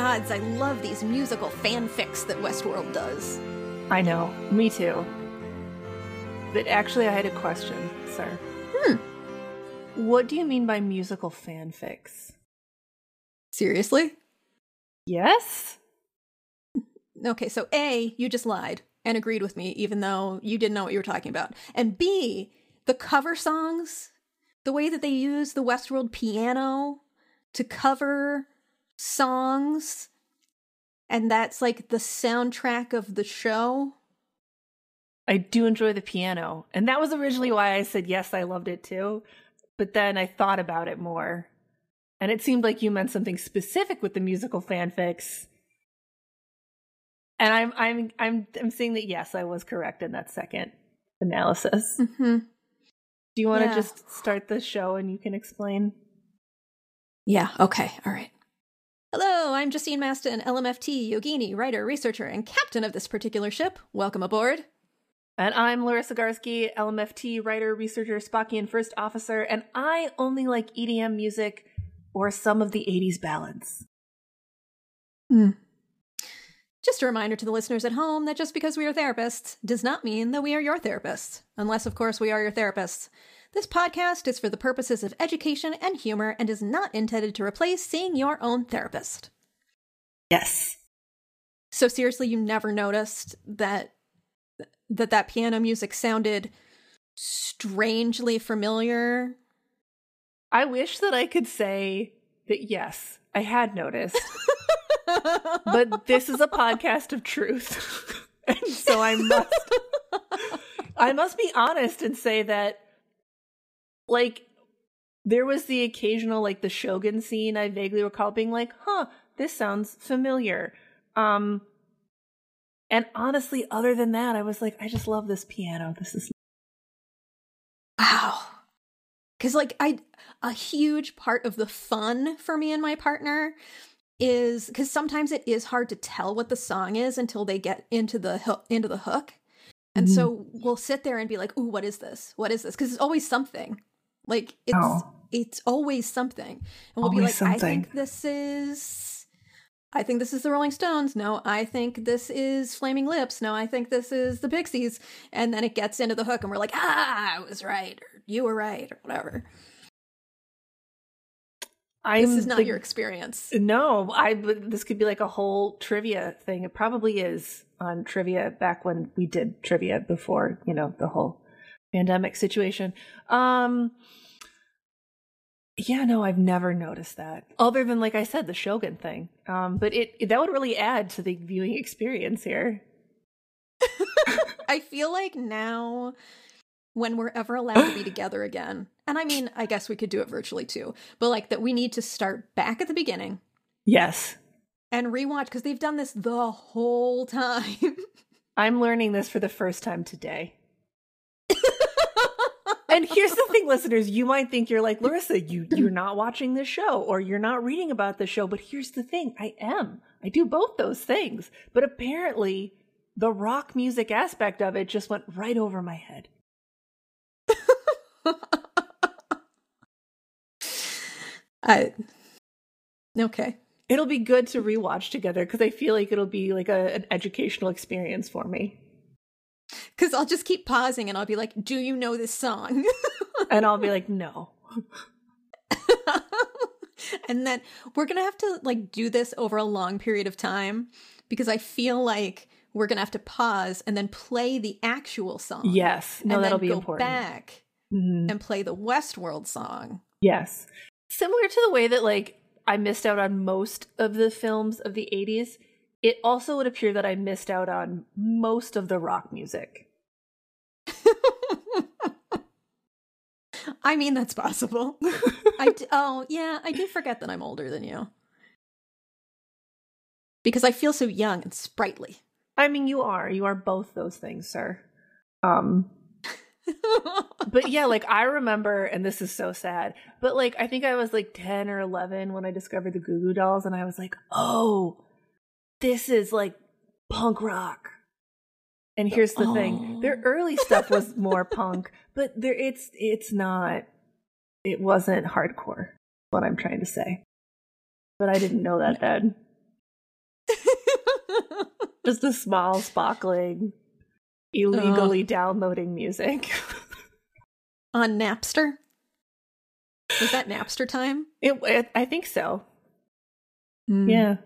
Gods, I love these musical fanfics that Westworld does. I know, me too. But actually, I had a question, sir. Hmm. What do you mean by musical fanfics? Seriously? Yes? Okay, so A, you just lied and agreed with me, even though you didn't know what you were talking about. And B, the cover songs, the way that they use the Westworld piano to cover songs, and that's like the soundtrack of the show. I do enjoy the piano. And that was originally why I said yes, I loved it too. But then I thought about it more. And it seemed like you meant something specific with the musical fanfics. And I'm I'm I'm I'm saying that yes, I was correct in that second analysis. Mm-hmm. Do you want to Yeah. just start the show and you can explain? Yeah, okay, all right. Hello, I'm Justine Mastin, LMFT, yogini, writer, researcher, and captain of this particular ship. Welcome aboard. And I'm Larisa Garski, LMFT writer, researcher, Spockian first officer, and I only like EDM music or some of the 80s ballads. Hmm. Just a reminder to the listeners at home that just because we are therapists does not mean that we are your therapists, unless, of course, we are your therapists. This podcast is for the purposes of education and humor and is not intended to replace seeing your own therapist. Yes. So seriously, you never noticed that that that piano music sounded strangely familiar. I wish that I could say that yes, I had noticed. but this is a podcast of truth. and so I must I must be honest and say that like there was the occasional like the Shogun scene I vaguely recall being like, "Huh, this sounds familiar." Um and honestly other than that, I was like, I just love this piano. This is Wow. Cuz like I a huge part of the fun for me and my partner is cuz sometimes it is hard to tell what the song is until they get into the hoo- into the hook. And Mhm. so we'll sit there and be like, "Ooh, what is this? What is this?" cuz it's always something. Like it's it's always something. And we'll be Always like, "I something. think this is I think this is the Rolling Stones. No, I think this is Flaming Lips. No, I think this is the Pixies. And then it gets into the hook, and we're like, ah, I was right, or you were right, or whatever. I'm this is not the- your experience. No, I this could be like a whole trivia thing. It probably is on trivia back when we did trivia before, you know, the whole pandemic situation. Um yeah, no, I've never noticed that. Other than like I said the Shogun thing. Um but it that would really add to the viewing experience here. I feel like now, when we're ever allowed to be together again, and I mean, I guess we could do it virtually too, but like that we need to start back at the beginning Yes. and rewatch because they've done this the whole time. I'm learning this for the first time today. And here's the thing, listeners, you might think you're like, Larisa, you, you're not watching this show or you're not reading about the show. But here's the thing I am. I do both those things. But apparently, the rock music aspect of it just went right over my head. I okay. It'll be good to rewatch together because I feel like it'll be like a, an educational experience for me. Because I'll just keep pausing and I'll be like, Do you know this song? And I'll be like, no. and then we're going to have to like do this over a long period of time because I feel like we're going to have to pause and then play the actual song. Yes. No, and that'll then be go important. back Mhm. and play the Westworld song. Yes. Similar to the way that like I missed out on most of the films of the 80s, it also would appear that I missed out on most of the rock music. I mean, that's possible. I d- oh, yeah, I do forget that I'm older than you. Because I feel so young and sprightly. I mean, you are. You are both those things, sir. Um, but yeah, like I remember, and this is so sad, but like I think I was like 10 or 11 when I discovered the Goo Goo Dolls, and I was like, oh, this is like punk rock. And here's the thing: their Oh. early stuff was more punk, but there it's it's not. It wasn't hardcore. What I'm trying to say, but I didn't know that then. Just a small sparkling, illegally downloading music. On Napster? Was that Napster time? It, it, I think so. Mm. Yeah.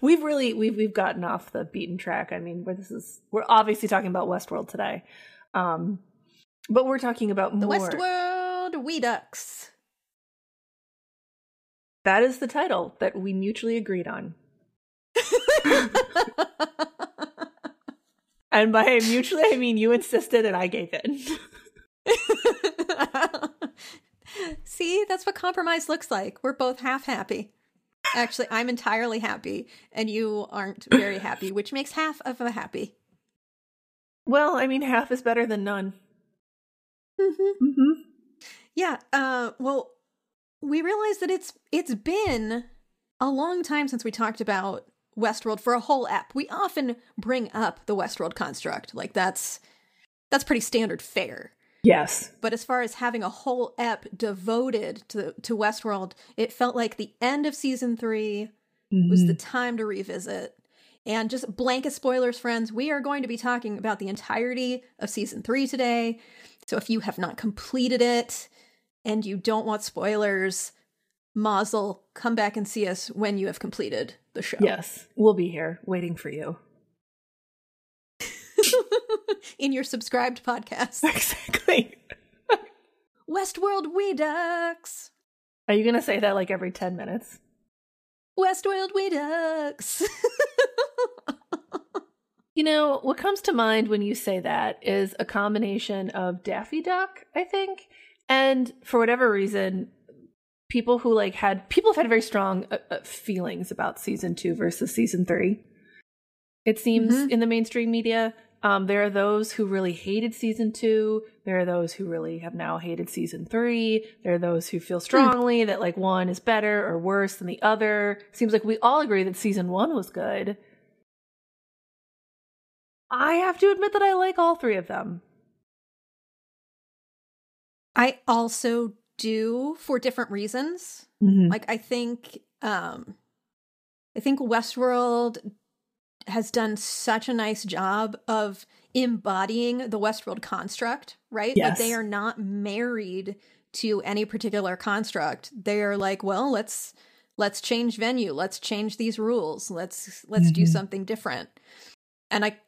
We've really we've we've gotten off the beaten track. I mean, where this is we're obviously talking about Westworld today. Um but we're talking about The. Westworld Wedux. That is the title that we mutually agreed on. And by mutually I mean you insisted and I gave in. See, that's what compromise looks like. We're both half happy. Actually, I'm entirely happy, and you aren't very happy, which makes half of a happy. well, I mean half is better than none. Mm-hmm. Mm-hmm. Yeah. Uh, well, we realize that it's it's been a long time since we talked about Westworld for a whole app. We often bring up the Westworld construct, like that's that's pretty standard fare. Yes. But as far as having a whole ep devoted to to Westworld, it felt like the end of season three was the mm-hmm. time to revisit. And just blanket spoilers, friends, we are going to be talking about the entirety of season three today. So if you have not completed it and you don't want spoilers, Mazel, come back and see us when you have completed the show. Yes. We'll be here waiting for you. In your subscribed podcast. Exactly. Westworld Wedux! Are you going to say that like every 10 minutes? Westworld Wedux! You know, what comes to mind when you say that is a combination of Daffy Duck, I think, and for whatever reason, people who like had people have had very strong uh, uh, feelings about season 2 versus season 3. It seems Mhm. in the mainstream media, um, there are those who really hated season 2, there are those who really have now hated season 3, there are those who feel strongly that like one is better or worse than the other. Seems like we all agree that season 1 was good. I have to admit that I like all three of them. I also do for different reasons. Mm-hmm. Like I think um I think Westworld has done such a nice job of embodying the Westworld construct, right? Like Yes. they are not married to any particular construct. They are like, well, let's let's change venue, let's change these rules, let's let's do Mhm. something different. And I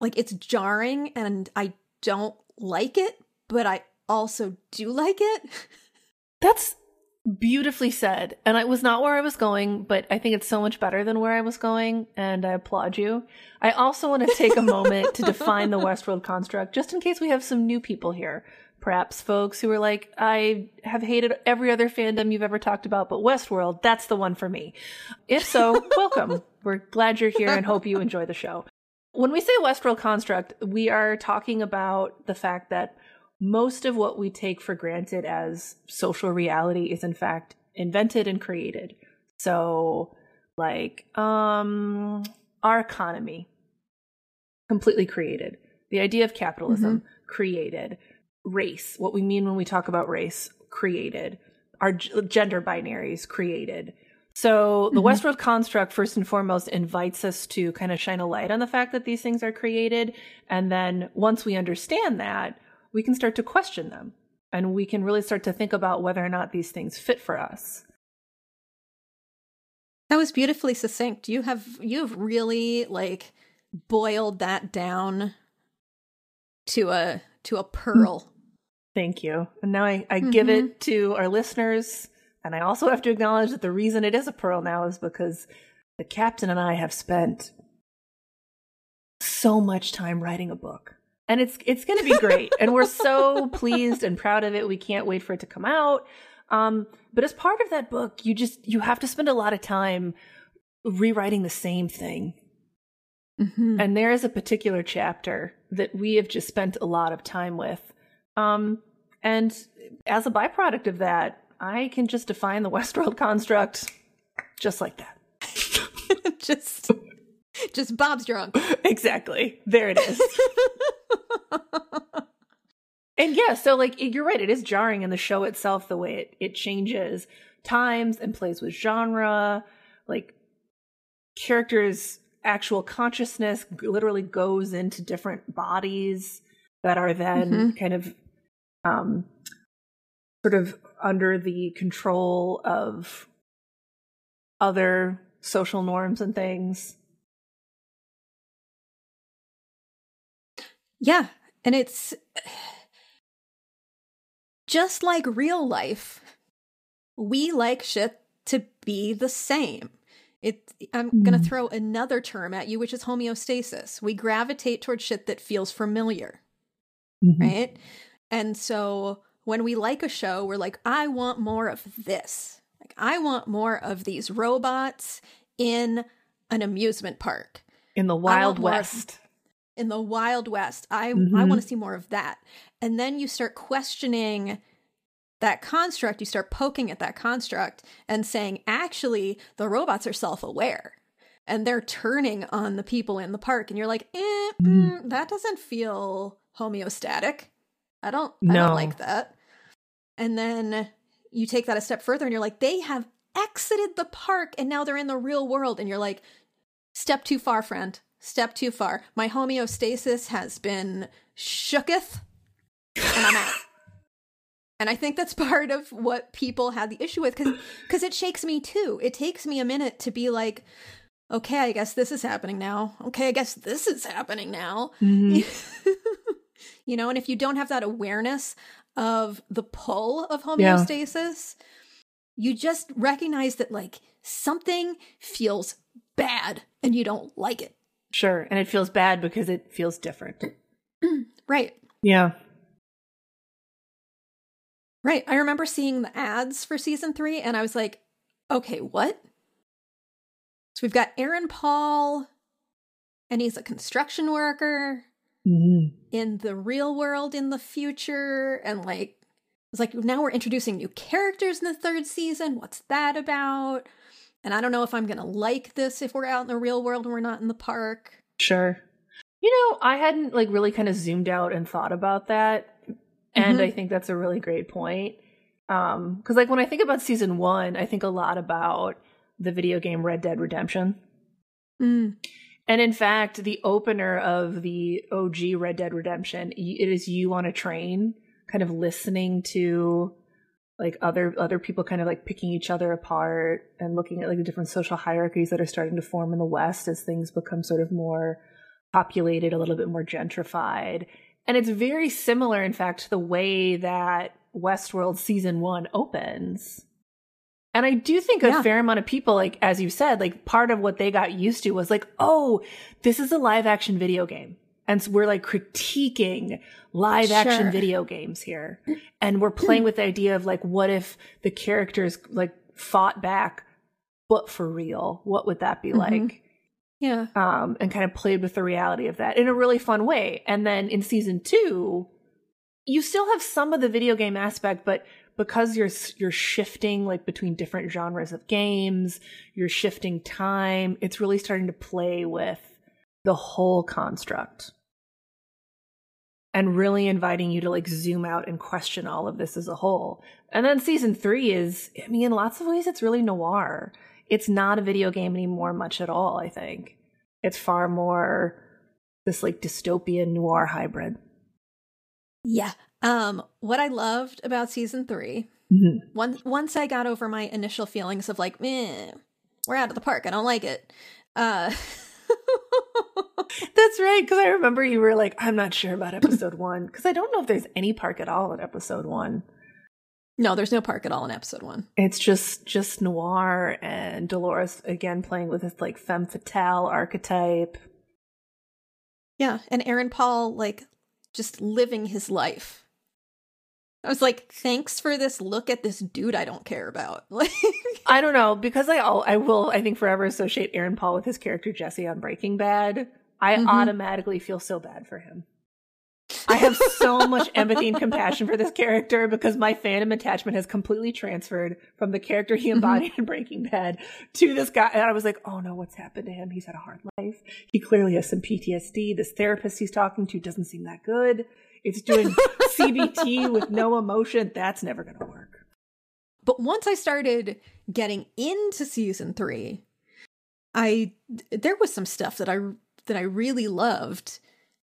like it's jarring and I don't like it, but I also do like it. That's beautifully said. And it was not where I was going, but I think it's so much better than where I was going, and I applaud you. I also want to take a moment to define the Westworld construct, just in case we have some new people here. Perhaps folks who are like, I have hated every other fandom you've ever talked about, but Westworld, that's the one for me. If so, welcome. We're glad you're here and hope you enjoy the show. When we say Westworld construct, we are talking about the fact that most of what we take for granted as social reality is in fact invented and created. So, like, um, our economy, completely created. The idea of capitalism, created. Race, what we mean when we talk about race, created. Our g- gender binaries, created. So the Mhm. Westworld construct, first and foremost, invites us to kind of shine a light on the fact that these things are created. And then once we understand that, we can start to question them. And we can really start to think about whether or not these things fit for us. That was beautifully succinct. You have you've really like boiled that down to a to a pearl. Thank you. And now I, I mm-hmm. give it to our listeners. And I also have to acknowledge that the reason it is a pearl now is because the captain and I have spent so much time writing a book. And it's it's going to be great. And we're so pleased and proud of it. We can't wait for it to come out. Um, but as part of that book you just you have to spend a lot of time rewriting the same thing. Mhm. and there is a particular chapter that we have just spent a lot of time with. Um, and as a byproduct of that i can just define the westworld construct just like that. Just just Bob's drunk. exactly. There it is And yeah, so like you're right, it is jarring in the show itself the way it, it changes times and plays with genre. Like characters' actual consciousness literally goes into different bodies that are then kind of um sort of under the control of other social norms and things. Yeah, and it's just like real life. We like shit to be the same. It I'm going to hmm. throw another term at you which is homeostasis. We gravitate towards shit that feels familiar, mm-hmm. right? And so when we like a show, we're like I want more of this. Like I want more of these robots in an amusement park In the Wild more of- West. In the wild west i i Mhm. want to see more of that. And then you start questioning that construct you start poking at that construct and saying actually the robots are self-aware and they're turning on the people in the park. And you're like eh, mm, that doesn't feel homeostatic. I don't i don't like that. And then you take that a step further and you're like they have exited the park and now they're in the real world. And you're like step too far friend step too far. My homeostasis has been shooketh and i'm out. And i think that's part of what people had the issue with because it shakes me too. It takes me a minute to be like okay i guess this is happening now. Okay i guess this is happening now. Mhm. you know and if you don't have that awareness of the pull of Yeah. homeostasis you just recognize that like something feels bad and you don't like it Sure. And it feels bad because it feels different. right Yeah. right i remember seeing the ads for season three and i was like okay what so we've got aaron paul and he's a construction worker Mm-hmm. in the real world in the future and like it's like now we're introducing new characters in the third season what's that about and i don't know if i'm gonna like this if we're out in the real world and we're not in the park Sure. You know, I hadn't like really kind of zoomed out and thought about that. And Mhm. I think that's a really great point. Um, because like when I think about season one, I think a lot about the video game Red Dead Redemption. Mm, And in fact, the opener of the OG Red Dead Redemption, it is you on a train, kind of listening to like other other people kind of like picking each other apart and looking at like the different social hierarchies that are starting to form in the West as things become sort of more populated, a little bit more gentrified. And it's very similar, in fact, to the way that Westworld season one opens. And I do think a Yeah. fair amount of people, like as you said, like part of what they got used to was like, oh, this is a live action video game. And so we're like critiquing live action Sure. video games here. And we're playing with the idea of like, what if the characters like fought back, but for real? What would that be Mhm. like? yeah um, and kind of played with the reality of that in a really fun way. And then in season two, you still have some of the video game aspect, but because you're you're shifting like between different genres of games, you're shifting time. It's really starting to play with the whole construct and really inviting you to like zoom out and question all of this as a whole. And then season three is, I mean, in lots of ways, it's really noir. It's not a video game anymore, much at all, I think. It's far more this like dystopian noir hybrid. yeah um what i loved about season three once once i got over my initial feelings of like meh, we're out of the park i don't like it uh That's right, because I remember you were like, I'm not sure about episode one, because I don't know if there's any park at all in episode one. no there's no park at all in episode one It's just just noir and Dolores again playing with this like femme fatale archetype. Yeah, and Aaron Paul like just living his life. I was like, thanks for this look at this dude I don't care about. Like I don't know because I all I will I think forever associate Aaron Paul with his character Jesse on Breaking Bad. I Mhm. automatically feel so bad for him. I have so much empathy and compassion for this character because my fandom attachment has completely transferred from the character he embodied in Breaking Bad to this guy. And I was like, oh no, what's happened to him? He's had a hard life. He clearly has some PTSD. This therapist he's talking to doesn't seem that good. It's doing CBT with no emotion. That's never going to work. But once I started getting into season three, I there was some stuff that I that I really loved,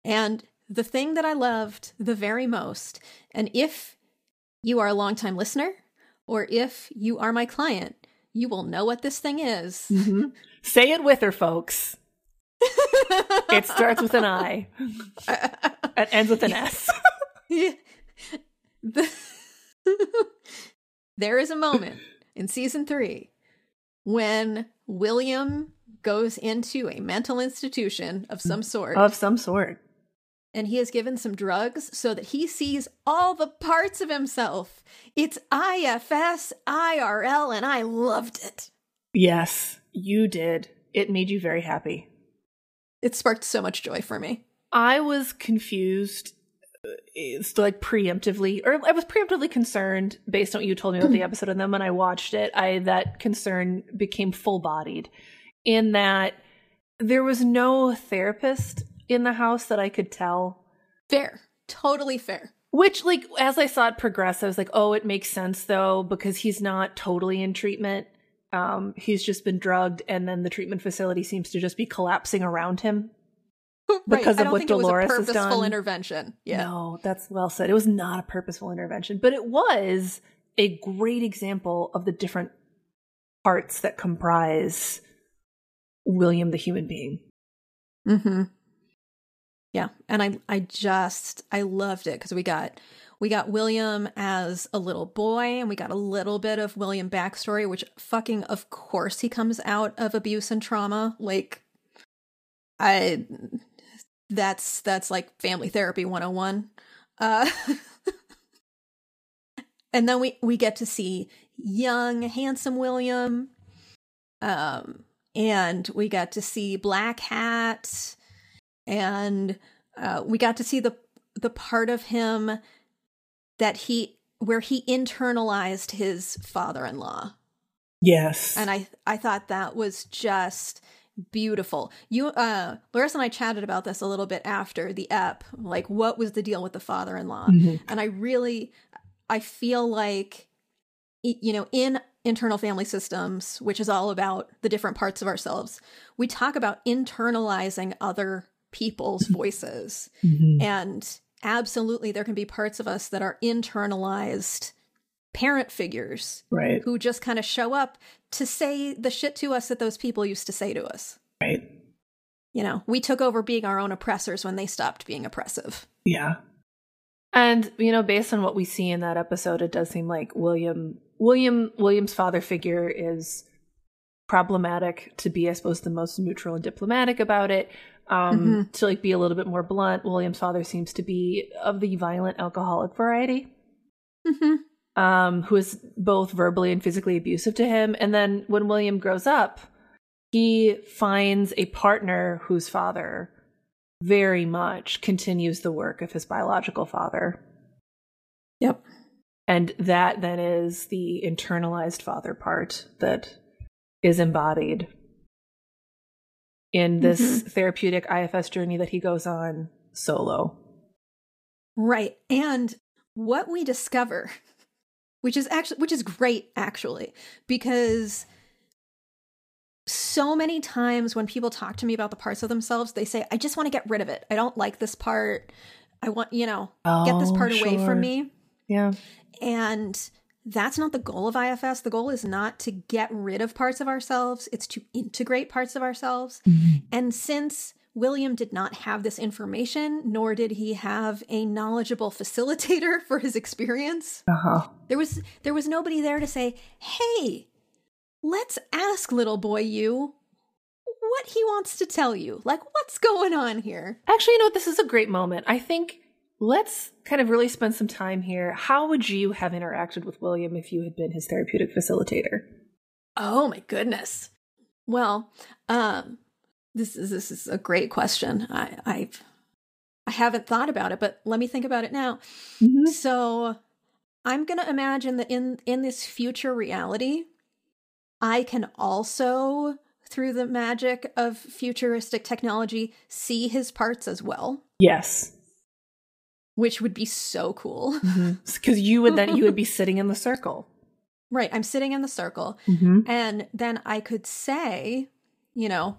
and the thing that I loved the very most, and if you are a longtime listener, or if you are my client, you will know what this thing is. Mhm. Say it with her, folks. It starts with an I. It ends with an S. Yeah. The- there is a moment in season three when William goes into a mental institution of some sort Of some sort. and he is given some drugs so that he sees all the parts of himself. It's IFS, IRL, and I loved it. Yes, you did. It made you very happy. It sparked so much joy for me. I was confused. uh, It's like preemptively, or I was preemptively concerned based on what you told me about the episode, and then when I watched it, I that concern became full bodied, in that there was no therapist in the house that I could tell Fair. Totally fair. Which, like, as I saw it progress, I was like, oh, it makes sense though, because he's not totally in treatment. Um, he's just been drugged, and then the treatment facility seems to just be collapsing around him. Because I of what Dolores it has was a purposeful done. intervention. Yeah. No, that's well said. It was not a purposeful intervention, but it was a great example of the different parts that comprise William the human being. Mm-hmm. Yeah, and I I just I loved it because we got we got William as a little boy, and we got a little bit of William backstory, which fucking of course he comes out of abuse and trauma. Like, I that's that's like family therapy 101. Uh, and then we we get to see young handsome William, um, and we got to see Black Hat and uh, we got to see the the part of him that he where he internalized his father-in-law Yes. and i i thought that was just beautiful you uh Larisa and i chatted about this a little bit after the ep like what was the deal with the father-in-law Mhm. and i really i feel like you know in internal family systems which is all about the different parts of ourselves we talk about internalizing other people's voices Mhm. and absolutely there can be parts of us that are internalized parent figures Right. who just kind of show up to say the shit to us that those people used to say to us Right. you know we took over being our own oppressors when they stopped being oppressive Yeah. And you know, based on what we see in that episode, it does seem like William William William's father figure is problematic to be, I suppose, the most neutral and diplomatic about it. Um, To like be a little bit more blunt, William's father seems to be of the violent alcoholic variety. mm-hmm. um, who is both verbally and physically abusive to him. And then when William grows up, he finds a partner whose father very much continues the work of his biological father. yep And that then is the internalized father part that is embodied in this mm-hmm. therapeutic IFS journey that he goes on solo. Right. And what we discover, which is actually which is great actually, because so many times when people talk to me about the parts of themselves, they say, I just want to get rid of it. I don't like this part. I want, you know, get this Oh, part away from me. Yeah. And that's not the goal of IFS. The goal is not to get rid of parts of ourselves, it's to integrate parts of ourselves. And since William did not have this information, nor did he have a knowledgeable facilitator for his experience, Uh-huh. there was there was nobody there to say, "Hey, let's ask little boy you what he wants to tell you. Like what's going on here?" Actually, you know, what? this is a great moment. I think let's kind of really spend some time here. How would you have interacted with William if you had been his therapeutic facilitator? Oh my goodness. Well, um, this is this is a great question. I I've I haven't thought about it, but let me think about it now. Mm-hmm. So I'm gonna imagine that in in this future reality, I can also, through the magic of futuristic technology, see his parts as well, Yes. Which would be so cool. Because you would then you would be sitting in the circle. right. I'm sitting in the circle, Mm-hmm. and then I could say, you know,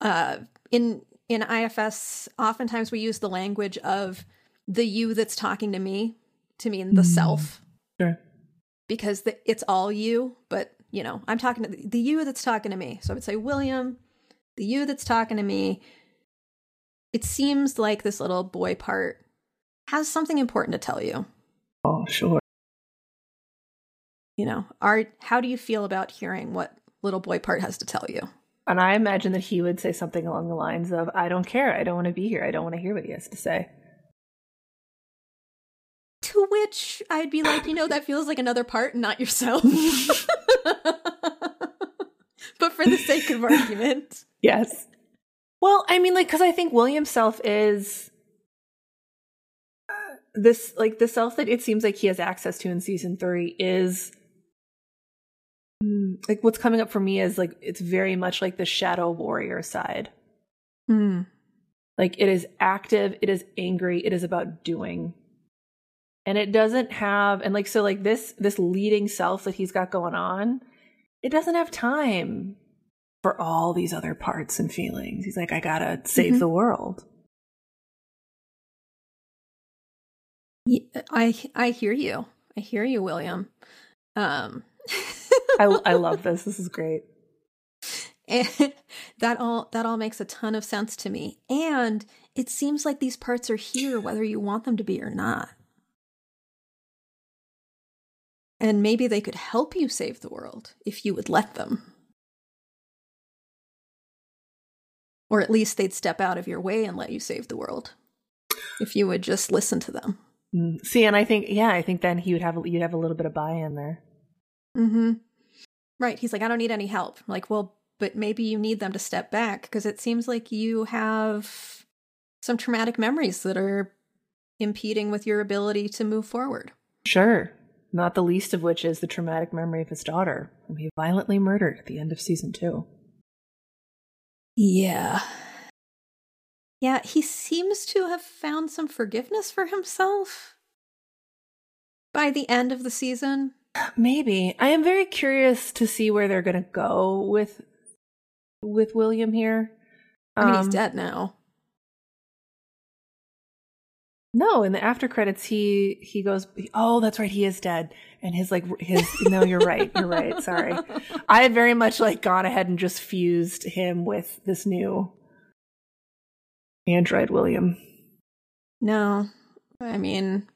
uh, in in IFS, oftentimes we use the language of the you that's talking to me to mean the Mm. self Sure. because the, it's all you, but you know, I'm talking to the, the you that's talking to me. So I would say, William, the you that's talking to me. It seems like this little boy part has something important to tell you. Oh, sure. You know, are how do you feel about hearing what little boy part has to tell you? And I imagine that he would say something along the lines of, I don't care. I don't want to be here. I don't want to hear what he has to say. To which I'd be like, you know, that feels like another part and not yourself. but for the sake of argument. Yes. Well, I mean, like, because I think William's self is this, like, the self that it seems like he has access to in season three is mm, like what's coming up for me is like it's very much like the shadow warrior side. Hmm. Like, it is active, it is angry, it is about doing. And it doesn't have, and like, so, like, this, this leading self that he's got going on, it doesn't have time for all these other parts and feelings. He's like, I gotta save Mhm. the world. I I hear you. I hear you, William. Um I, I love this. This is great. and that all that all makes a ton of sense to me. And it seems like these parts are here whether you want them to be or not. And maybe they could help you save the world if you would let them. Or at least they'd step out of your way and let you save the world. If you would just listen to them. Mm. See, and I think, yeah, I think then he would have you'd have a little bit of buy-in there. Mm-hmm. Right. He's like, I don't need any help. I'm like, well, but maybe you need them to step back because it seems like you have some traumatic memories that are impeding with your ability to move forward. Sure. Not the least of which is the traumatic memory of his daughter, whom he violently murdered at the end of season two. Yeah. Yeah, he seems to have found some forgiveness for himself by the end of the season. Maybe. I am very curious to see where they're going to go with with William here. I mean, he's Um, dead now. No, in the after credits, he he goes. Oh, that's right, he is dead. And his like his. no, you're right. You're right. Sorry, I had very much like gone ahead and just fused him with this new android William. No. I mean,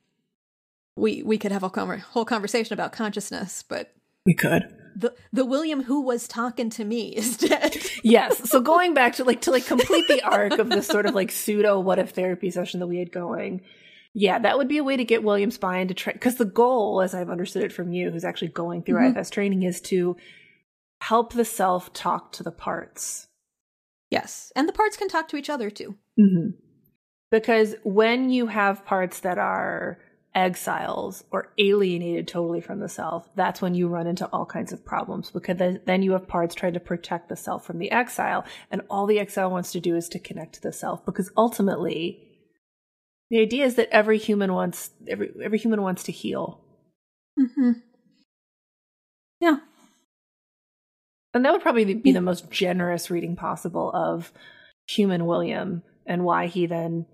we we could have a whole conversation about consciousness, but We could. the the William who was talking to me is dead. Yes. So going back to like to like complete the arc of this sort of like pseudo what if therapy session that we had going. Yeah, that would be a way to get William's buy-in to try because the goal, as I've understood it from you, who's actually going through Mhm. IFS training, is to help the self talk to the parts. Yes, and the parts can talk to each other too. Mm-hmm. Because when you have parts that are exiles or alienated totally from the self, that's when you run into all kinds of problems because then, you have parts trying to protect the self from the exile. And all the exile wants to do is to connect to the self because ultimately the idea is that every human wants every every human wants to heal. Mm-hmm. Yeah. And that would probably be the most generous reading possible of human William and why he then,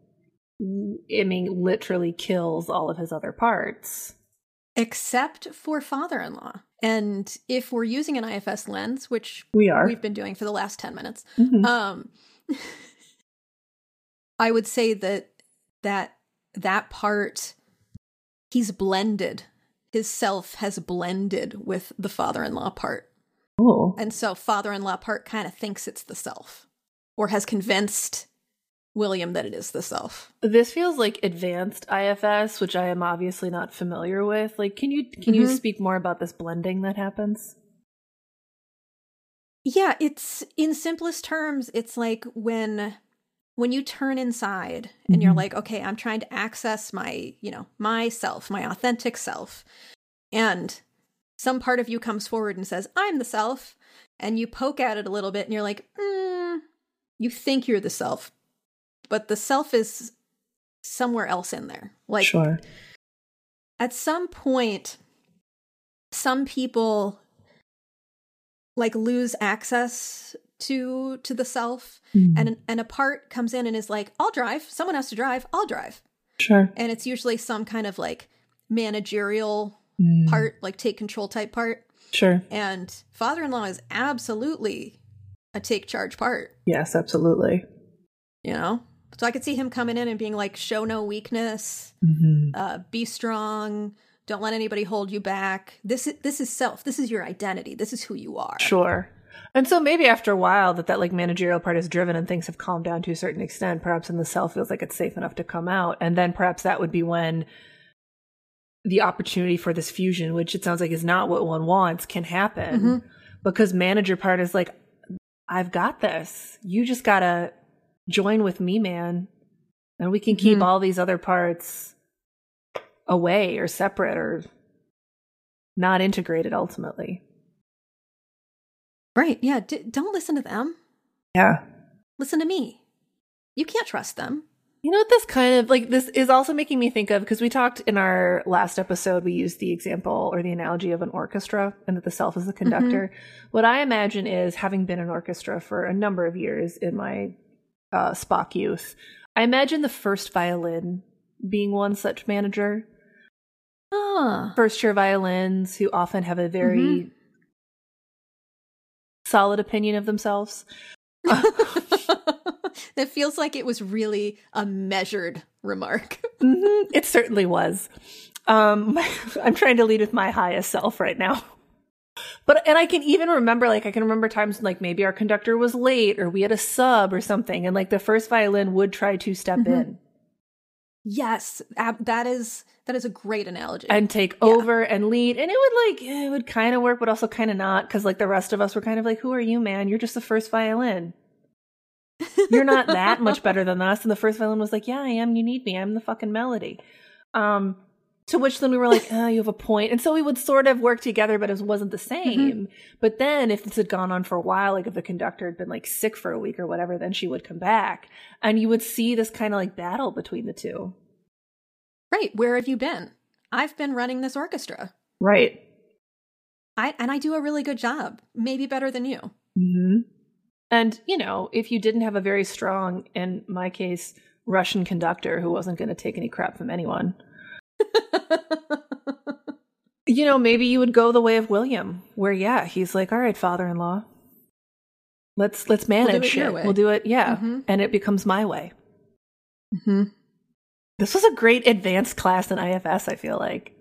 I mean, literally kills all of his other parts. Except for father-in-law. And if we're using an IFS lens, which We are. we've been doing for the last 10 minutes, Mhm. um I would say that that that part he's blended. His self has blended with the father-in-law part. Oh. And so father-in-law part kind of thinks it's the self or has convinced William that it is the self. This feels like advanced IFS, which I am obviously not familiar with. Like, can you can you Mhm. speak more about this blending that happens? Yeah, it's in simplest terms, it's like when when you turn inside and you're Mhm. like, okay, I'm trying to access my, you know, myself, my authentic self. And some part of you comes forward and says, I'm the self. And you poke at it a little bit and you're like, mm, you think you're the self, but the self is somewhere else in there. Like, sure. at some point some people like lose access to to the self Mm. and and a part comes in and is like i'll drive someone has to drive i'll drive sure. and it's usually some kind of like managerial Mm. part like take control type part Sure. and father-in-law is absolutely a take charge part Yes, absolutely. you know so i could see him coming in and being like show no weakness Mm-hmm. uh, be strong. Don't let anybody hold you back. This is this is self. This is your identity. This is who you are. Sure. And so maybe after a while that that like managerial part is driven and things have calmed down to a certain extent, perhaps in the self feels like it's safe enough to come out. And then perhaps that would be when the opportunity for this fusion, which it sounds like is not what one wants, can happen. Mhm. Because manager part is like, I've got this. You just gotta join with me, man. And we can keep Mhm. all these other parts away or separate or not integrated ultimately. Right? Yeah. D- don't listen to them. Yeah. Listen to me. You can't trust them. You know what this kind of like this is also making me think of because we talked in our last episode we used the example or the analogy of an orchestra and that the self is the conductor. What I imagine is having been an orchestra for a number of years in my uh, Spock youth. I imagine the first violin being one such manager. Ah. First year violins who often have a very Mhm. solid opinion of themselves. that feels like it was really a measured remark. Mhm, It certainly was. Um, I'm trying to lead with my highest self right now. But and I can even remember like I can remember times when, like maybe our conductor was late or we had a sub or something and like the first violin would try to step Mhm. in yes, ab- that is that is a great analogy. and take Yeah. over and lead and it would like it would kind of work but also kind of not cuz like the rest of us were kind of like who are you man you're just the first violin you're not that much better than us and the first violin was like yeah I am you need me I'm the fucking melody um to which then we were like oh you have a point. and so we would sort of work together but it wasn't the same but then if this had gone on for a while like if the conductor had been like sick for a week or whatever then she would come back and you would see this kind of like battle between the two right? Where have you been? I've been running this orchestra. right I and I do a really good job. Maybe better than you. Mm-hmm. And, you know, if you didn't have a very strong, in my case, Russian conductor who wasn't going to take any crap from anyone, you know, maybe you would go the way of William, where, yeah, he's like, all right, father in law, let's let's manage it shit. way." We'll do it, yeah. Mhm. And it becomes my way. hmm This was a great advanced class in IFS, I feel like.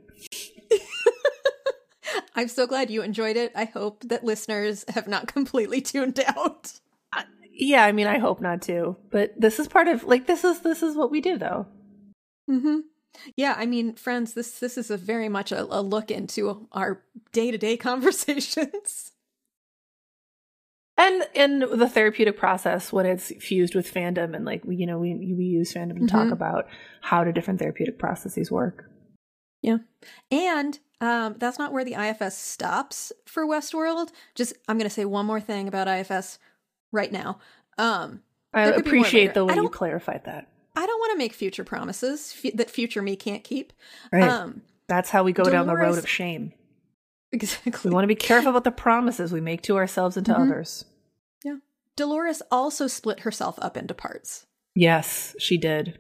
I'm so glad you enjoyed it. I hope that listeners have not completely tuned out. Yeah, I mean, I hope not to, but this is part of like this is this is what we do though. hmm Yeah, I mean, friends, this this is a very much a, a look into our day to day conversations. and and the therapeutic process when it's fused with fandom and like we you know we we use fandom to talk Mhm. about how do different therapeutic processes work Yeah, And um, that's not where the IFS stops for Westworld. Just, I'm going to say one more thing about IFS right now. Um, i There could be more appreciate the way you clarified that I don't want to make future promises f- that future me can't keep. right Um, that's how we go down the road of shame exactly. we want to be careful about the promises we make to ourselves and to Mhm. others Yeah. Dolores also split herself up into parts. yes she did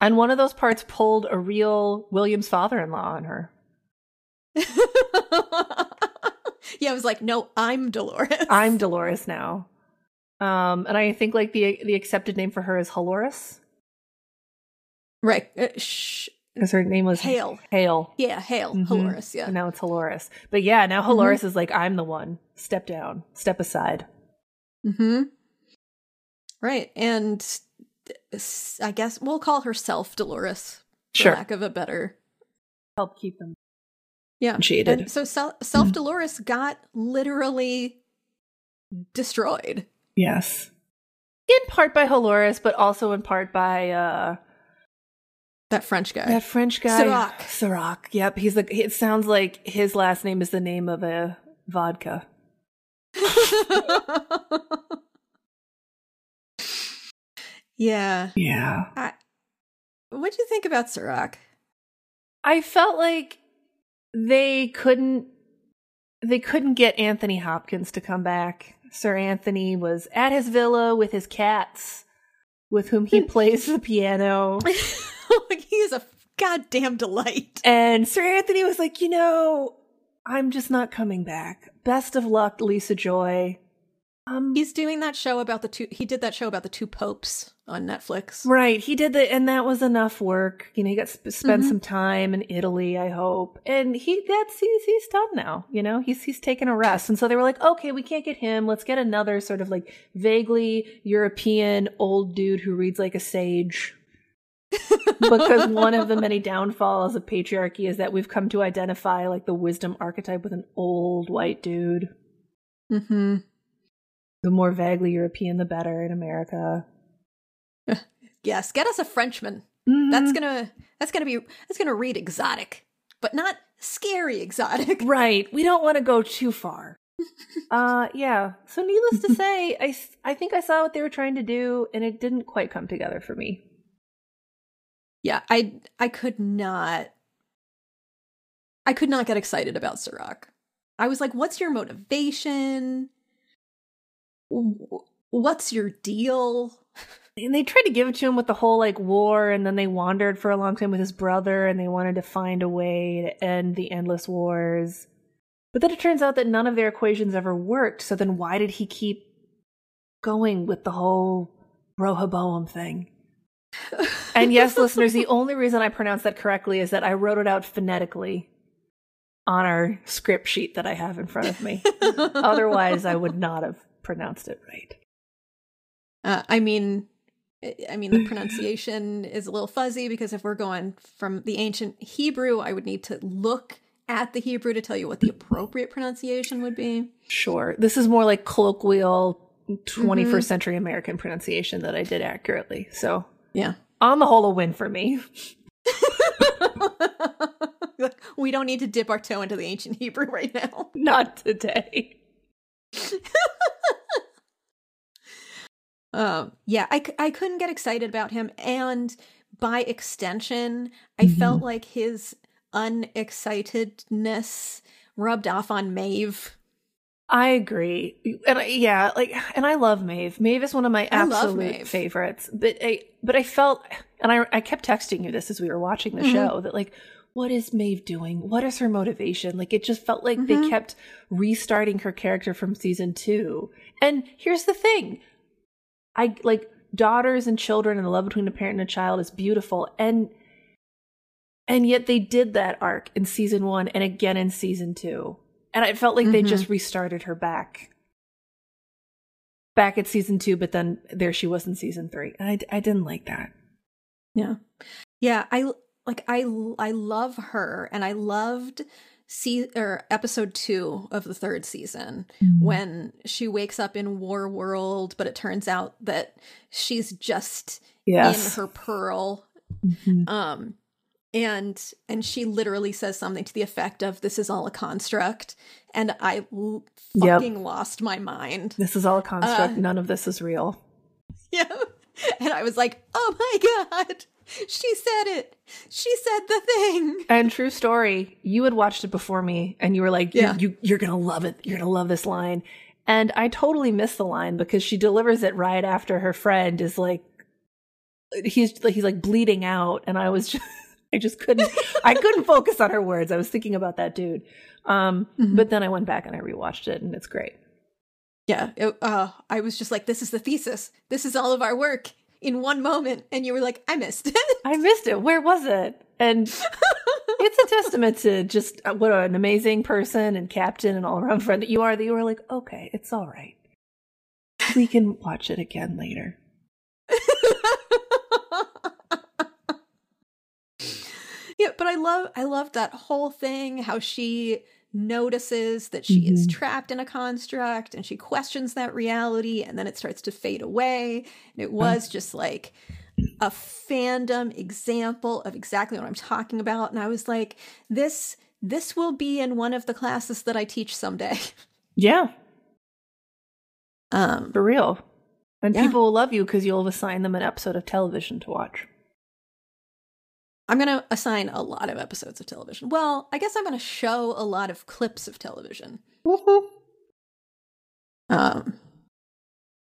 and one of those parts pulled a real william's father-in-law on her yeah, I was like, no, I'm Dolores. i'm dolores now um and i think like the the accepted name for her is Halores right. Uh, shh. because her name was Hale. Hale. Yeah, Hale. Mhm. Dolores. Yeah. And now it's Halores. But yeah, now Mm-hmm. Halores is like, I'm the one. Step down. Step aside. Mm-hmm. Right. And I guess we'll call herself Dolores, for Sure. lack of a better. Help keep them Yeah. jaded. And so self Dolores got literally destroyed. Yes. In part by Halores, but also in part by uh That French guy. that French guy. Serac. Serac. Yep. He's like it sounds like his last name is the name of a vodka. yeah. Yeah. what do you think about Serac? I felt like they couldn't they couldn't get Anthony Hopkins to come back. Sir Anthony was at his villa with his cats, with whom he plays the piano. he is a goddamn delight. And Sir Anthony was like, you know, I'm just not coming back. Best of luck, Lisa Joy. Um, He's doing that show about the two. He did that show about the two popes on Netflix. right. He did that, and that was enough work. You know, he got sp- spent Mhm. some time in Italy, I hope, and he that's he's he's done now. You know, he's he's taken a rest, and so they were like, okay, we can't get him. Let's get another sort of like vaguely European old dude who reads like a sage. because one of the many downfalls of patriarchy is that we've come to identify like the wisdom archetype with an old white dude. Mm-hmm. The more vaguely European, the better in America. Yes, get us a Frenchman. Mm-hmm. That's gonna. That's gonna be. That's gonna read exotic, but not scary exotic. right. We don't want to go too far. uh yeah. So needless to say, I I think I saw what they were trying to do and it didn't quite come together for me. Yeah, I. I could not. I could not get excited about Serac. I was like, "What's your motivation? What's your deal?" And they tried to give it to him with the whole like war, and then they wandered for a long time with his brother, and they wanted to find a way to end the endless wars. But then it turns out that none of their equations ever worked. So then why did he keep going with the whole Rehoboam thing? And yes, listeners, the only reason I pronounced that correctly is that I wrote it out phonetically on our script sheet that I have in front of me. Otherwise, I would not have pronounced it right. Uh, I mean, I- mean, the pronunciation is a little fuzzy because if we're going from the ancient Hebrew, I would need to look at the Hebrew to tell you what the appropriate pronunciation would be. Sure. This is more like colloquial 21st Mhm. century American pronunciation that I did accurately. So, Yeah. on the whole, a win for me. we don't need to dip our toe into the ancient Hebrew right now. Not today. Um, yeah, I couldn't get excited about him. And by extension, I felt like his unexcitedness rubbed off on Maeve. I agree. And I, yeah, like and I love Maeve. Maeve is one of my absolute favorites. But I but I felt and I I kept texting you this as we were watching the Mhm. show that like what is Maeve doing? What is her motivation? Like it just felt like they Mhm. kept restarting her character from season 2. And here's the thing. I like daughters and children and the love between a parent and a child is beautiful and and yet they did that arc in season 1 and again in season 2. And I felt like they Mhm. just restarted her back back at season 2 but then there she was in season 3. And I I didn't like that. Yeah. Yeah, I like I I love her and I loved see or episode 2 of the third season when she wakes up in War World but it turns out that she's just Yes. in her pearl Mhm. um and and she literally says something to the effect of this is all a construct and I l- Yep. fucking lost my mind. This is all a construct. Uh, None of this is real. Yeah. And I was like, "Oh my god. She said it. She said the thing." And true story, you had watched it before me and you were like, Yeah. you, you, you're going to love it. You're going to love this line. And I totally missed the line because she delivers it right after her friend is like, he's like, he's like bleeding out. And I was just, I just couldn't, I couldn't focus on her words. I was thinking about that dude. Um, Mhm. but then I went back and I rewatched it and it's great. Yeah, it, uh, I was just like, "This is the thesis. This is all of our work in one moment," and you were like, "I missed it." I missed it. Where was it? And it's a testament to just uh, what an amazing person and captain and all around friend that you are. That you were like, okay, it's all right. We can watch it again later. yeah, but I love I love that whole thing how she notices that she is Mhm. trapped in a construct and she questions that reality and then it starts to fade away and it was just like a fandom example of exactly what I'm talking about and I was like this this will be in one of the classes that I teach someday. Yeah, Um for real. And Yeah. people will love you because you'll have assigned them an episode of television to watch. I'm going to assign a lot of episodes of television. Well, I guess I'm going to show a lot of clips of television. Um,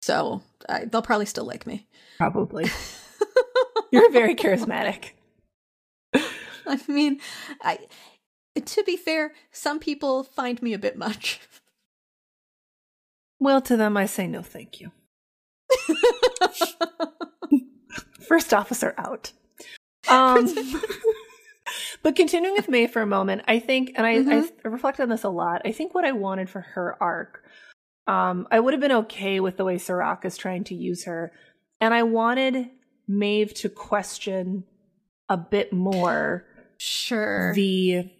so I, they'll probably still like me. Probably. You're very charismatic. I mean, I to be fair, some people find me a bit much. Well, to them, I say no, thank you. First officer out. Um, but continuing with May for a moment, I think, and I, Mhm. I reflect on this a lot. I think what I wanted for her arc, um, I would have been okay with the way Serac is trying to use her, and I wanted Maeve to question a bit more sure. the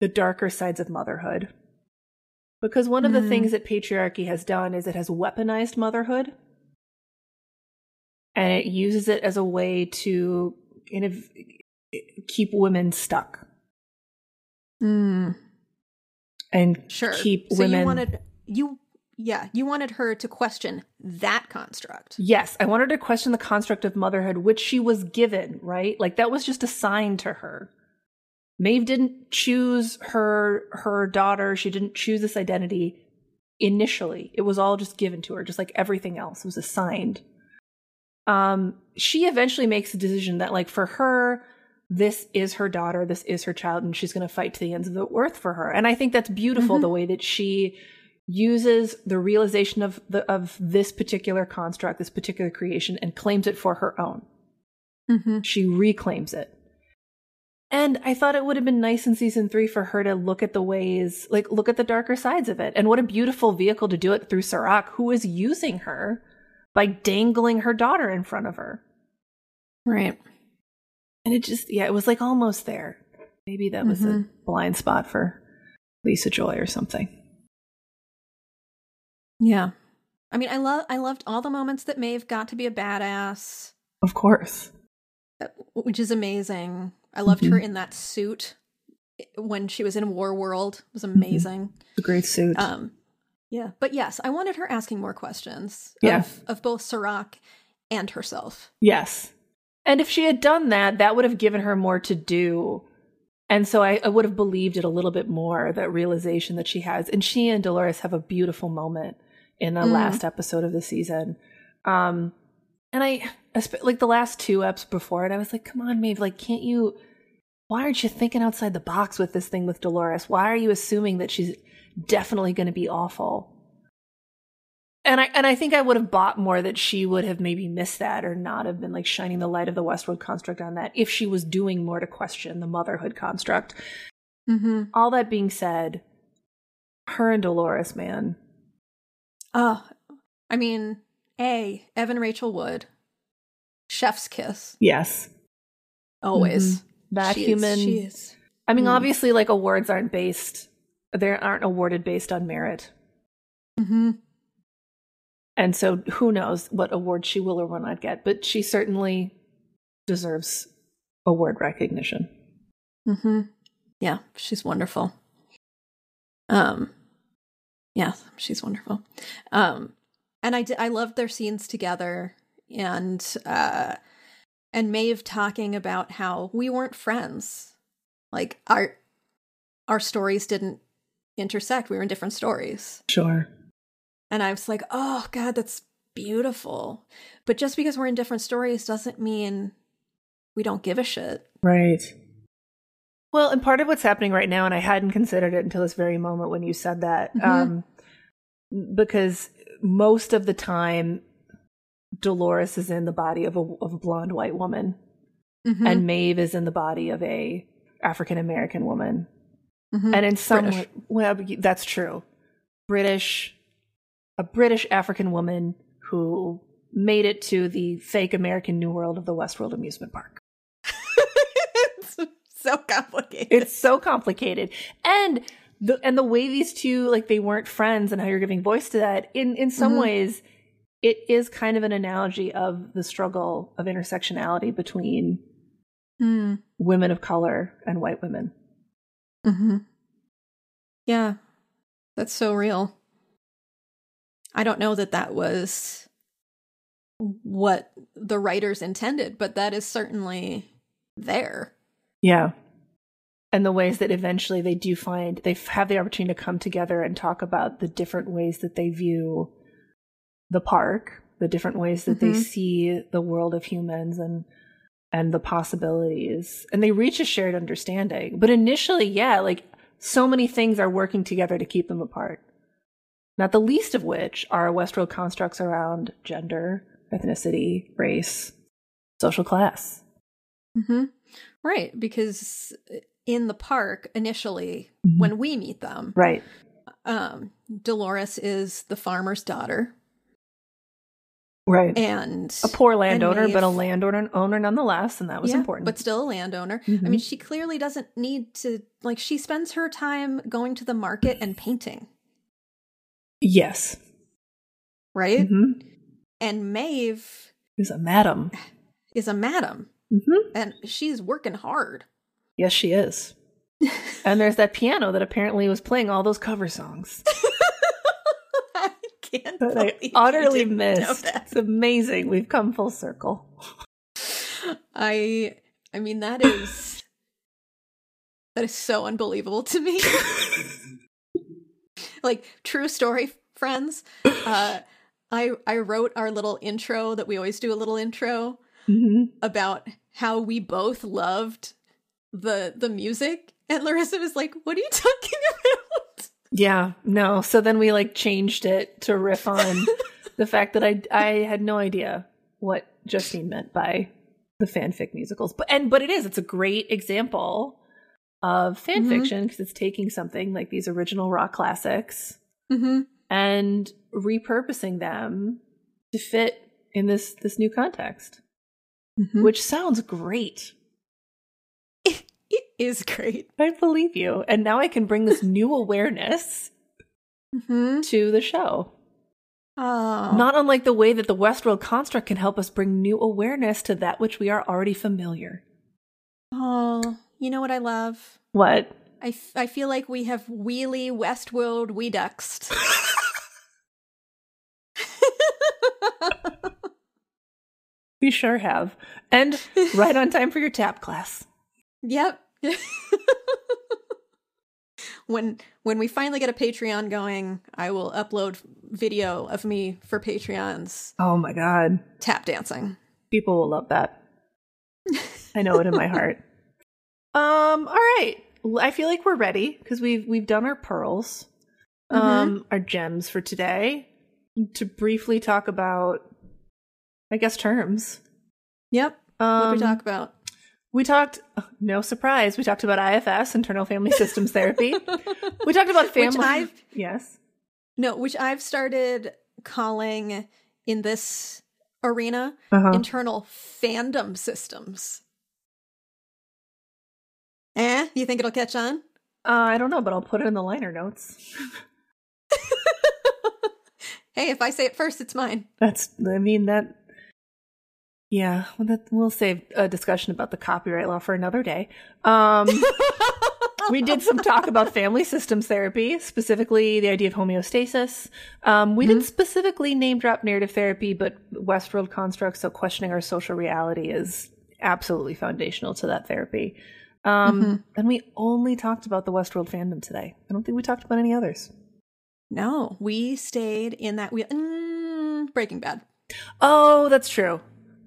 the darker sides of motherhood. Because one of the Mm. things that patriarchy has done is it has weaponized motherhood and it uses it as a way to kind of keep women stuck Mm, and sure. keep so women you wanted you yeah, you wanted her to question that construct. Yes, I wanted to question the construct of motherhood which she was given, right? Like that was just assigned to her. Maeve didn't choose her her daughter, she didn't choose this identity initially. It was all just given to her, just like everything else was assigned. Um she eventually makes the decision that like for her this is her daughter, this is her child and she's going to fight to the ends of the earth for her. And I think that's beautiful Mhm. the way that she uses the realization of the of this particular construct, this particular creation, and claims it for her own. Mm-hmm. She reclaims it. And I thought it would have been nice in season three for her to look at the ways, like look at the darker sides of it. And what a beautiful vehicle to do it through Serac, who is using her by dangling her daughter in front of her. Right. And it just, yeah, it was like almost there. Maybe that was a Mhm. blind spot for Lisa Joy or something. Yeah. I mean, I love I loved all the moments that Maeve got to be a badass, Of course. uh, which is amazing. I loved her Mhm. in that suit eh, when she was in War World. It was Mm-hmm. amazing. A great suit. Um yeah, but yes, I wanted her asking more questions Yeah. of of both Serac and herself. Yes. And if she had done that, that would have given her more to do. And so I, I would have believed it a little bit more, that realization that she has. And she and Dolores have a beautiful moment in the Mm. last episode of the season. Um, and I, like the last two eps before it, I was like, come on, Maeve, like, can't you, why aren't you thinking outside the box with this thing with Dolores? Why are you assuming that she's definitely going to be awful? And I and I think I would have bought more that she would have maybe missed that or not have been like shining the light of the Westworld construct on that if she was doing more to question the motherhood construct. Mm-hmm. All that being said, her and Dolores, man, Oh, I mean, A, Evan Rachel Wood, Chef's Kiss, yes, always. that She is- human. she is. I mean, Mm. obviously, like awards aren't based; they aren't awarded based on merit, Mm-hmm. and so who knows what award she will or will not get. But she certainly deserves award recognition. Mm-hmm. Yeah, she's wonderful. Um, yeah, she's wonderful. Um, and I did, I loved their scenes together, and uh, and Maeve talking about how we weren't friends, like our our stories didn't intersect. We were in different stories, Sure. and I was like, oh God, that's beautiful. But just because we're in different stories doesn't mean we don't give a shit. Right. Well, and part of what's happening right now, and I hadn't considered it until this very moment when you said that, Mhm. um, because most of the time, Dolores is in the body of a of a blonde white woman, Mhm. and Maeve is in the body of a African American woman, Mhm. and in some British. way, well, that's true, British, a British African woman who made it to the fake American New World of the Westworld amusement park. it's so complicated. It's so complicated. And the and the way these two like they weren't friends and how you're giving voice to that in in some Mhm. ways it is kind of an analogy of the struggle of intersectionality between Hmm. women of color and white women. Mm-hmm. Yeah, that's so real. I don't know that that was what the writers intended, but that is certainly there. Yeah. And the ways that eventually they do find they have the opportunity to come together and talk about the different ways that they view the park, the different ways that they Mhm. see the world of humans and and the possibilities. And they reach a shared understanding. But initially, yeah, like so many things are working together to keep them apart. Not the least of which are Westworld constructs around gender, ethnicity, race, social class. Mm-hmm. Right, because in the park initially, Mhm. when we meet them, Right. um, Dolores is the farmer's daughter, Right. and a poor landowner, but a landowner owner nonetheless, and that was Yeah, important. but still a landowner. I Mhm. mean, she clearly doesn't need to like. She spends her time going to the market and painting, yes, right? hmm And Maeve is a madam. is a madam, hmm and she's working hard. Yes, she is. and there's that piano that apparently was playing all those cover songs I can't. that I utterly missed. It's amazing. We've come full circle. I. I mean, that is that is so unbelievable to me. like true story, friends. Uh, I I wrote our little intro that we always do a little intro hmm about how we both loved the the music, and Larisa was like, "What are you talking about?" Yeah, no. So then we like changed it to riff on the fact that I I had no idea what Justine meant by the fanfic musicals. But and but it is. It's a great example of fan Mhm. fiction because it's taking something like these original rock classics Mm-hmm. and repurposing them to fit in this this new context, Mm-hmm. which sounds great. Is great. I believe you. And now I can bring this new awareness Mm-hmm. to the show. Oh, Not unlike the way that the Westworld construct can help us bring new awareness to that which we are already familiar. oh. You know what I love? What? I, f- I feel like we have wheelie Westworld we duxed. We sure have. And right on time for your tap class. yep. when when we finally get a Patreon going, I will upload video of me for Patreons Oh my God. tap dancing. People will love that. I know it in my heart. Um, all right. I feel like we're ready because we've we've done our pearls, um, our gems for today. To briefly talk about I guess terms. Yep. Um, What we talk about? We talked, no surprise, we talked about IFS, internal family systems therapy. We talked about family. Which I've yes. no, which I've started calling in this arena Uh-huh. internal fandom systems. Eh? You think it'll catch on? Uh, I don't know, but I'll put it in the liner notes. Hey, if I say it first, it's mine. That's, I mean, that, yeah, well, that, we'll save a discussion about the copyright law for another day. Um, we did some talk about family systems therapy, specifically the idea of homeostasis. Um, we didn't specifically name drop narrative therapy, but Westworld constructs, so questioning our social reality is absolutely foundational to that therapy. Um, Mhm. And we only talked about the Westworld fandom today. I don't think we talked about any others. No, we stayed in that wheel. Mm, Breaking Bad. Oh, that's true.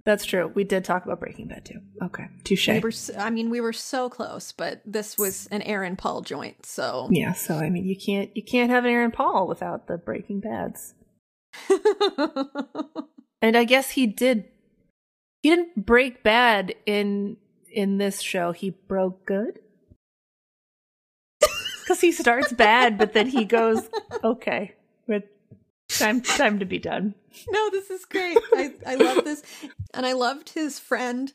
That's true. We did talk about Breaking Bad too. Okay, touche. We were, I mean, we were so close, but this was an Aaron Paul joint, so. Yeah, so I mean, you can't you can't have an Aaron Paul without the Breaking Bads. And I guess he did. He didn't break bad in in this show. He broke good. Because he starts bad, but then he goes, "Okay, but time time to be done." No, this is great. I, I love this. And I loved his friend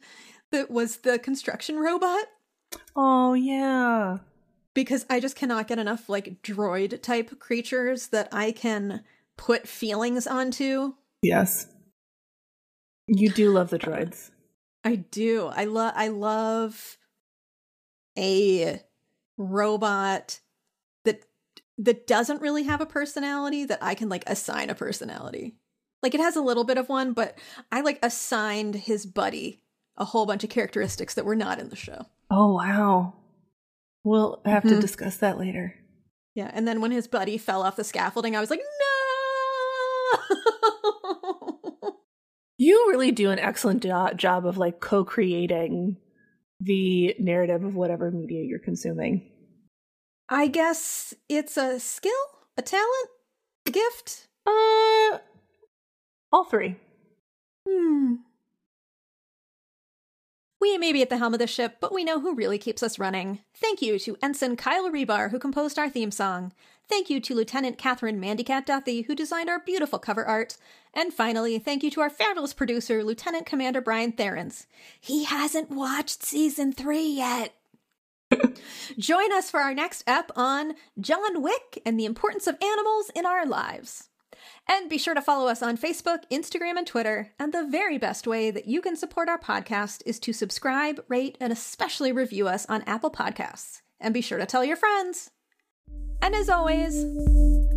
that was the construction robot Oh yeah. because I just cannot get enough like droid type creatures that I can put feelings onto. Yes. You do love the droids. I do. I love I love a robot that that doesn't really have a personality that I can like assign a personality. Like it has a little bit of one, but I like assigned his buddy a whole bunch of characteristics that were not in the show. Oh wow. We'll have to Mhm. discuss that later. Yeah, and then when his buddy fell off the scaffolding, I was like, "No!" You really do an excellent jo- job of like co-creating the narrative of whatever media you're consuming. I guess it's a skill, a talent, a gift. Uh all three. Hmm. We may be at the helm of the ship, but we know who really keeps us running. Thank you to Ensign Kyle Rebar, who composed our theme song. Thank you to Lieutenant Catherine Mandycat Duthie, who designed our beautiful cover art. And finally, thank you to our fabulous producer, Lieutenant Commander Brian Therens. He hasn't watched season three yet. Join us for our next ep on John Wick and the importance of animals in our lives. And be sure to follow us on Facebook, Instagram, and Twitter. And the very best way that you can support our podcast is to subscribe, rate, and especially review us on Apple Podcasts. And be sure to tell your friends. And as always,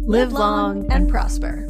Live long and prosper.